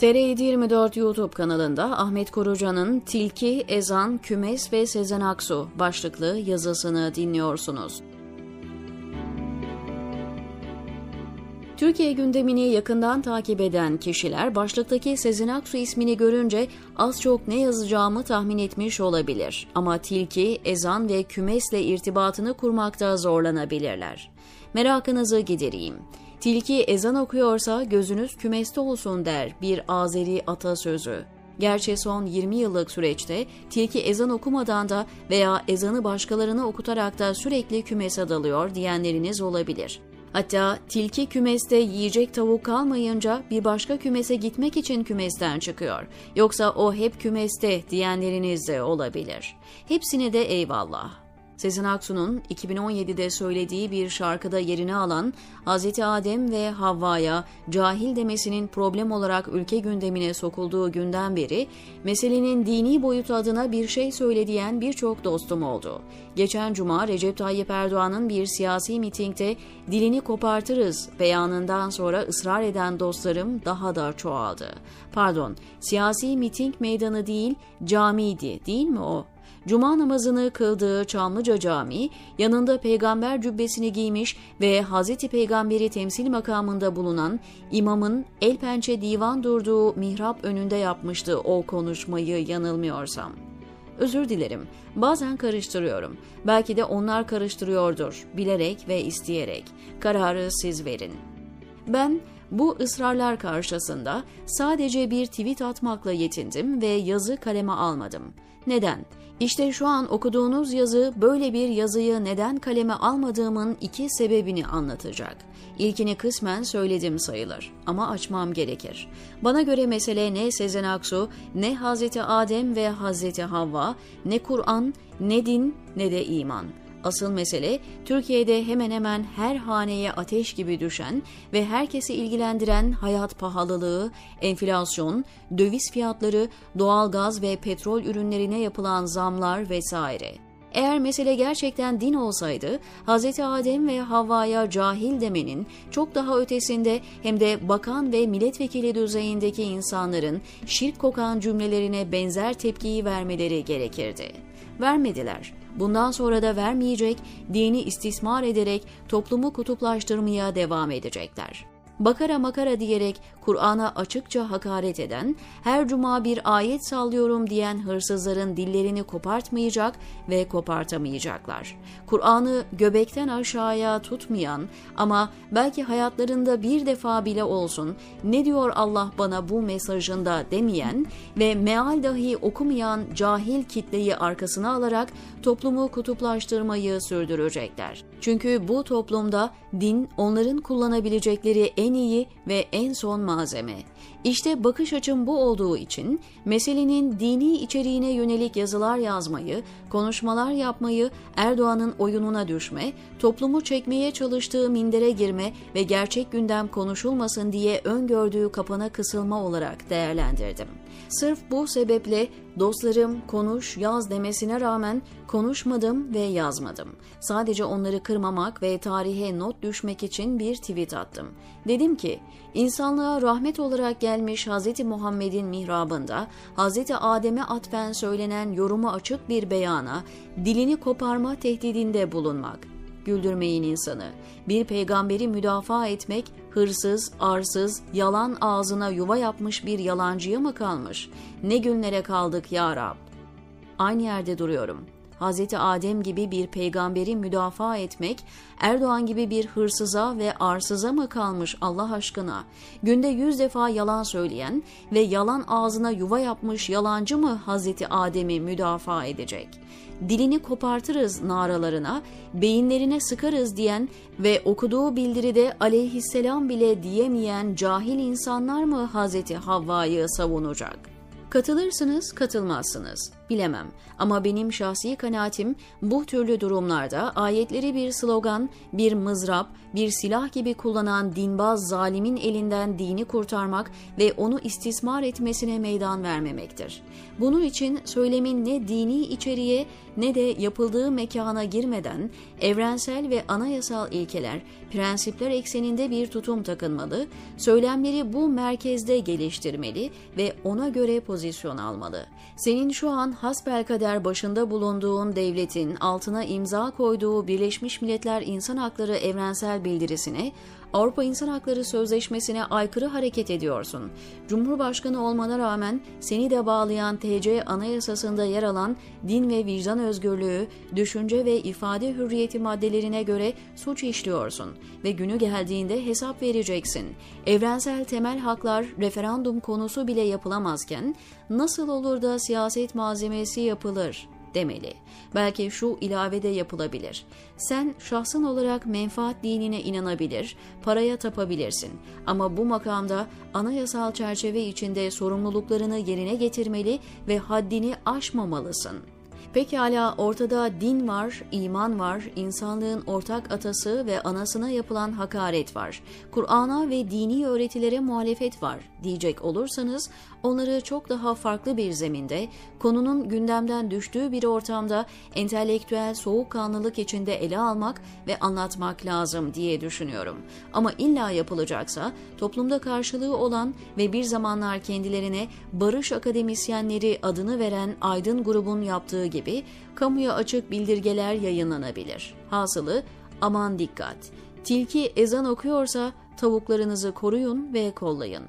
TR724 YouTube kanalında Ahmet Koruca'nın Tilki, Ezan, Kümes ve Sezen Aksu başlıklı yazısını dinliyorsunuz. Türkiye gündemini yakından takip eden kişiler başlıktaki Sezen Aksu ismini görünce az çok ne yazacağımı tahmin etmiş olabilir. Ama tilki, ezan ve kümesle irtibatını kurmakta zorlanabilirler. Merakınızı gidereyim. Tilki ezan okuyorsa gözünüz kümeste olsun der bir Azeri atasözü. Gerçi son 20 yıllık süreçte tilki ezan okumadan da veya ezanı başkalarına okutarak da sürekli kümese dalıyor diyenleriniz olabilir. Hatta tilki kümeste yiyecek tavuk kalmayınca bir başka kümese gitmek için kümesten çıkıyor. Yoksa o hep kümeste diyenleriniz de olabilir. Hepsine de eyvallah. Sezen Aksu'nun 2017'de söylediği bir şarkıda yerini alan Hz. Adem ve Havva'ya cahil demesinin problem olarak ülke gündemine sokulduğu günden beri meselenin dini boyutu adına bir şey söylediyen birçok dostum oldu. Geçen cuma Recep Tayyip Erdoğan'ın bir siyasi mitingde dilini kopartırız beyanından sonra ısrar eden dostlarım daha da çoğaldı. Pardon, siyasi miting meydanı değil camiydi değil mi o? Cuma namazını kıldığı Çamlıca Camii, yanında peygamber cübbesini giymiş ve Hazreti Peygamberi temsil makamında bulunan imamın el pençe divan durduğu mihrap önünde yapmıştı o konuşmayı yanılmıyorsam. Özür dilerim. Bazen karıştırıyorum. Belki de onlar karıştırıyordur. Bilerek ve isteyerek. Kararı siz verin. Ben bu ısrarlar karşısında sadece bir tweet atmakla yetindim ve yazı kaleme almadım. Neden? İşte şu an okuduğunuz yazı böyle bir yazıyı neden kaleme almadığımın iki sebebini anlatacak. İlkini kısmen söyledim sayılır ama açmam gerekir. Bana göre mesele ne Sezen Aksu, ne Hazreti Adem ve Hazreti Havva, ne Kur'an, ne din, ne de iman. Asıl mesele Türkiye'de hemen hemen her haneye ateş gibi düşen ve herkesi ilgilendiren hayat pahalılığı, enflasyon, döviz fiyatları, doğalgaz ve petrol ürünlerine yapılan zamlar vesaire. Eğer mesele gerçekten din olsaydı, Hz. Adem ve Havva'ya cahil demenin çok daha ötesinde hem de bakan ve milletvekili düzeyindeki insanların şirk kokan cümlelerine benzer tepkiyi vermeleri gerekirdi. Vermediler. Bundan sonra da vermeyecek, dini istismar ederek toplumu kutuplaştırmaya devam edecekler bakara makara diyerek Kur'an'a açıkça hakaret eden, her cuma bir ayet sallıyorum diyen hırsızların dillerini kopartmayacak ve kopartamayacaklar. Kur'an'ı göbekten aşağıya tutmayan ama belki hayatlarında bir defa bile olsun ne diyor Allah bana bu mesajında demeyen ve meal dahi okumayan cahil kitleyi arkasına alarak toplumu kutuplaştırmayı sürdürecekler. Çünkü bu toplumda din onların kullanabilecekleri en iyi ve en son malzeme. İşte bakış açım bu olduğu için meselenin dini içeriğine yönelik yazılar yazmayı, konuşmalar yapmayı, Erdoğan'ın oyununa düşme, toplumu çekmeye çalıştığı mindere girme ve gerçek gündem konuşulmasın diye öngördüğü kapana kısılma olarak değerlendirdim. Sırf bu sebeple dostlarım konuş, yaz demesine rağmen konuşmadım ve yazmadım. Sadece onları kırmamak ve tarihe not düşmek için bir tweet attım. Dedim ki, insanlığa rahmet olarak gelmiş Hz. Muhammed'in mihrabında Hz. Adem'e atfen söylenen yorumu açık bir beyana dilini koparma tehdidinde bulunmak güldürmeyin insanı. Bir peygamberi müdafaa etmek hırsız, arsız, yalan ağzına yuva yapmış bir yalancıya mı kalmış? Ne günlere kaldık ya Rab? Aynı yerde duruyorum. Hz. Adem gibi bir peygamberi müdafaa etmek, Erdoğan gibi bir hırsıza ve arsıza mı kalmış Allah aşkına? Günde yüz defa yalan söyleyen ve yalan ağzına yuva yapmış yalancı mı Hz. Adem'i müdafaa edecek? Dilini kopartırız naralarına, beyinlerine sıkarız diyen ve okuduğu bildiride aleyhisselam bile diyemeyen cahil insanlar mı Hz. Havva'yı savunacak? Katılırsınız, katılmazsınız. Bilemem. Ama benim şahsi kanaatim bu türlü durumlarda ayetleri bir slogan, bir mızrap, bir silah gibi kullanan dinbaz zalimin elinden dini kurtarmak ve onu istismar etmesine meydan vermemektir. Bunun için söylemin ne dini içeriğe ne de yapıldığı mekana girmeden evrensel ve anayasal ilkeler, prensipler ekseninde bir tutum takınmalı, söylemleri bu merkezde geliştirmeli ve ona göre pozisyon almalı. Senin şu an hasbelkader başında bulunduğun devletin altına imza koyduğu Birleşmiş Milletler İnsan Hakları Evrensel Bildirisine Avrupa İnsan Hakları Sözleşmesi'ne aykırı hareket ediyorsun. Cumhurbaşkanı olmana rağmen seni de bağlayan TC Anayasası'nda yer alan din ve vicdan özgürlüğü, düşünce ve ifade hürriyeti maddelerine göre suç işliyorsun ve günü geldiğinde hesap vereceksin. Evrensel temel haklar referandum konusu bile yapılamazken nasıl olur da siyaset malzemesi yapılır? Demeli. Belki şu ilave de yapılabilir. Sen şahsın olarak menfaat dinine inanabilir, paraya tapabilirsin. Ama bu makamda anayasal çerçeve içinde sorumluluklarını yerine getirmeli ve haddini aşmamalısın.'' Pekala ortada din var, iman var, insanlığın ortak atası ve anasına yapılan hakaret var. Kur'an'a ve dini öğretilere muhalefet var diyecek olursanız onları çok daha farklı bir zeminde, konunun gündemden düştüğü bir ortamda entelektüel soğukkanlılık içinde ele almak ve anlatmak lazım diye düşünüyorum. Ama illa yapılacaksa toplumda karşılığı olan ve bir zamanlar kendilerine barış akademisyenleri adını veren aydın grubun yaptığı gibi gibi kamuya açık bildirgeler yayınlanabilir. Hasılı aman dikkat. Tilki ezan okuyorsa tavuklarınızı koruyun ve kollayın.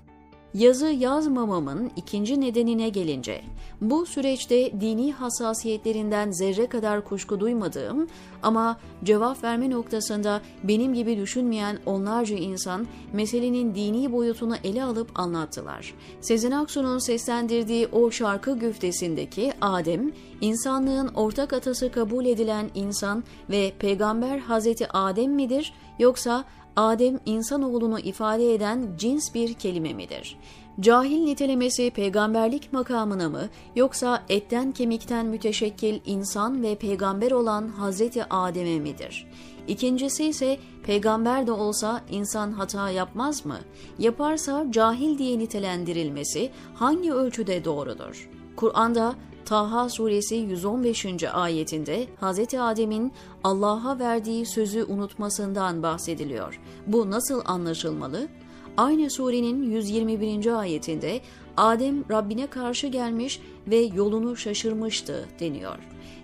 Yazı yazmamamın ikinci nedenine gelince, bu süreçte dini hassasiyetlerinden zerre kadar kuşku duymadığım ama cevap verme noktasında benim gibi düşünmeyen onlarca insan meselenin dini boyutunu ele alıp anlattılar. Sezen Aksu'nun seslendirdiği o şarkı güftesindeki Adem, insanlığın ortak atası kabul edilen insan ve peygamber Hazreti Adem midir yoksa Adem insanoğlunu ifade eden cins bir kelime midir? Cahil nitelemesi peygamberlik makamına mı yoksa etten kemikten müteşekkil insan ve peygamber olan Hazreti Adem'e midir? İkincisi ise peygamber de olsa insan hata yapmaz mı? Yaparsa cahil diye nitelendirilmesi hangi ölçüde doğrudur? Kur'an'da Taha suresi 115. ayetinde Hz. Adem'in Allah'a verdiği sözü unutmasından bahsediliyor. Bu nasıl anlaşılmalı? Aynı surenin 121. ayetinde Adem Rabbine karşı gelmiş ve yolunu şaşırmıştı deniyor.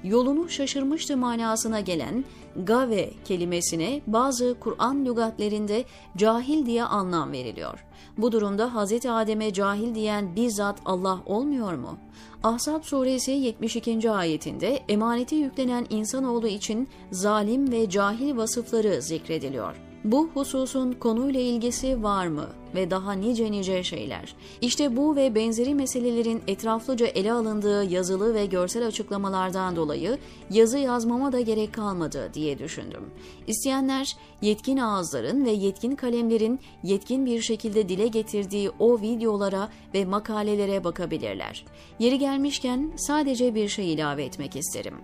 Yolunu şaşırmıştı manasına gelen gave kelimesine bazı Kur'an lügatlerinde cahil diye anlam veriliyor. Bu durumda Hz. Adem'e cahil diyen bizzat Allah olmuyor mu? Ahzab suresi 72. ayetinde emaneti yüklenen insanoğlu için zalim ve cahil vasıfları zikrediliyor. Bu hususun konuyla ilgisi var mı ve daha nice nice şeyler. İşte bu ve benzeri meselelerin etraflıca ele alındığı yazılı ve görsel açıklamalardan dolayı yazı yazmama da gerek kalmadı diye düşündüm. İsteyenler yetkin ağızların ve yetkin kalemlerin yetkin bir şekilde dile getirdiği o videolara ve makalelere bakabilirler. Yeri gelmişken sadece bir şey ilave etmek isterim.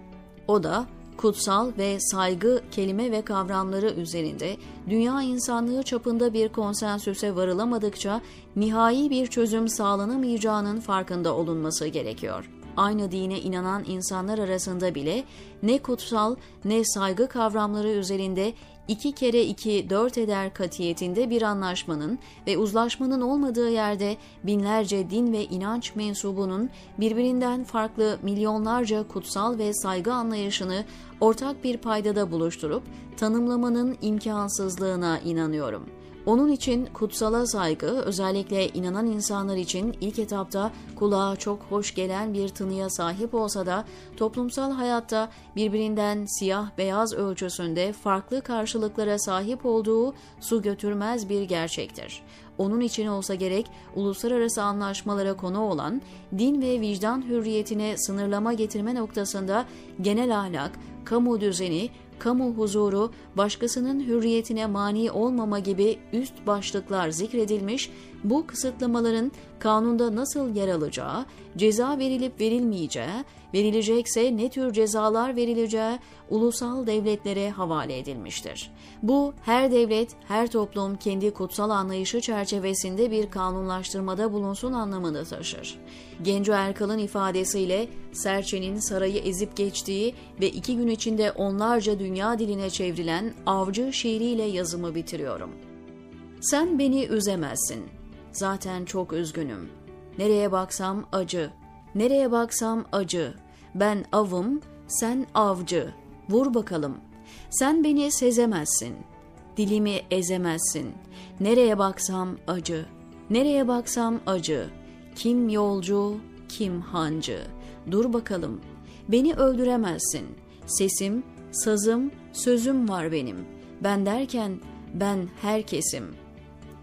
O da kutsal ve saygı kelime ve kavramları üzerinde dünya insanlığı çapında bir konsensüse varılamadıkça nihai bir çözüm sağlanamayacağının farkında olunması gerekiyor. Aynı dine inanan insanlar arasında bile ne kutsal ne saygı kavramları üzerinde iki kere iki dört eder katiyetinde bir anlaşmanın ve uzlaşmanın olmadığı yerde binlerce din ve inanç mensubunun birbirinden farklı milyonlarca kutsal ve saygı anlayışını ortak bir paydada buluşturup tanımlamanın imkansızlığına inanıyorum.'' Onun için kutsala saygı özellikle inanan insanlar için ilk etapta kulağa çok hoş gelen bir tınıya sahip olsa da toplumsal hayatta birbirinden siyah beyaz ölçüsünde farklı karşılıklara sahip olduğu su götürmez bir gerçektir. Onun için olsa gerek uluslararası anlaşmalara konu olan din ve vicdan hürriyetine sınırlama getirme noktasında genel ahlak, kamu düzeni, kamu huzuru, başkasının hürriyetine mani olmama gibi üst başlıklar zikredilmiş, bu kısıtlamaların kanunda nasıl yer alacağı, ceza verilip verilmeyeceği, verilecekse ne tür cezalar verileceği ulusal devletlere havale edilmiştir. Bu her devlet, her toplum kendi kutsal anlayışı çerçevesinde bir kanunlaştırmada bulunsun anlamını taşır. Genco Erkal'ın ifadesiyle Serçe'nin sarayı ezip geçtiği ve iki gün içinde onlarca dünya diline çevrilen avcı şiiriyle yazımı bitiriyorum. Sen beni üzemezsin. Zaten çok üzgünüm. Nereye baksam acı. Nereye baksam acı. Ben avım, sen avcı. Vur bakalım. Sen beni sezemezsin. Dilimi ezemezsin. Nereye baksam acı. Nereye baksam acı. Kim yolcu, kim hancı. Dur bakalım. Beni öldüremezsin. Sesim, sazım, sözüm var benim. Ben derken ben herkesim.''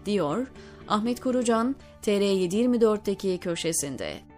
diyor Ahmet Korucan TR724'teki köşesinde.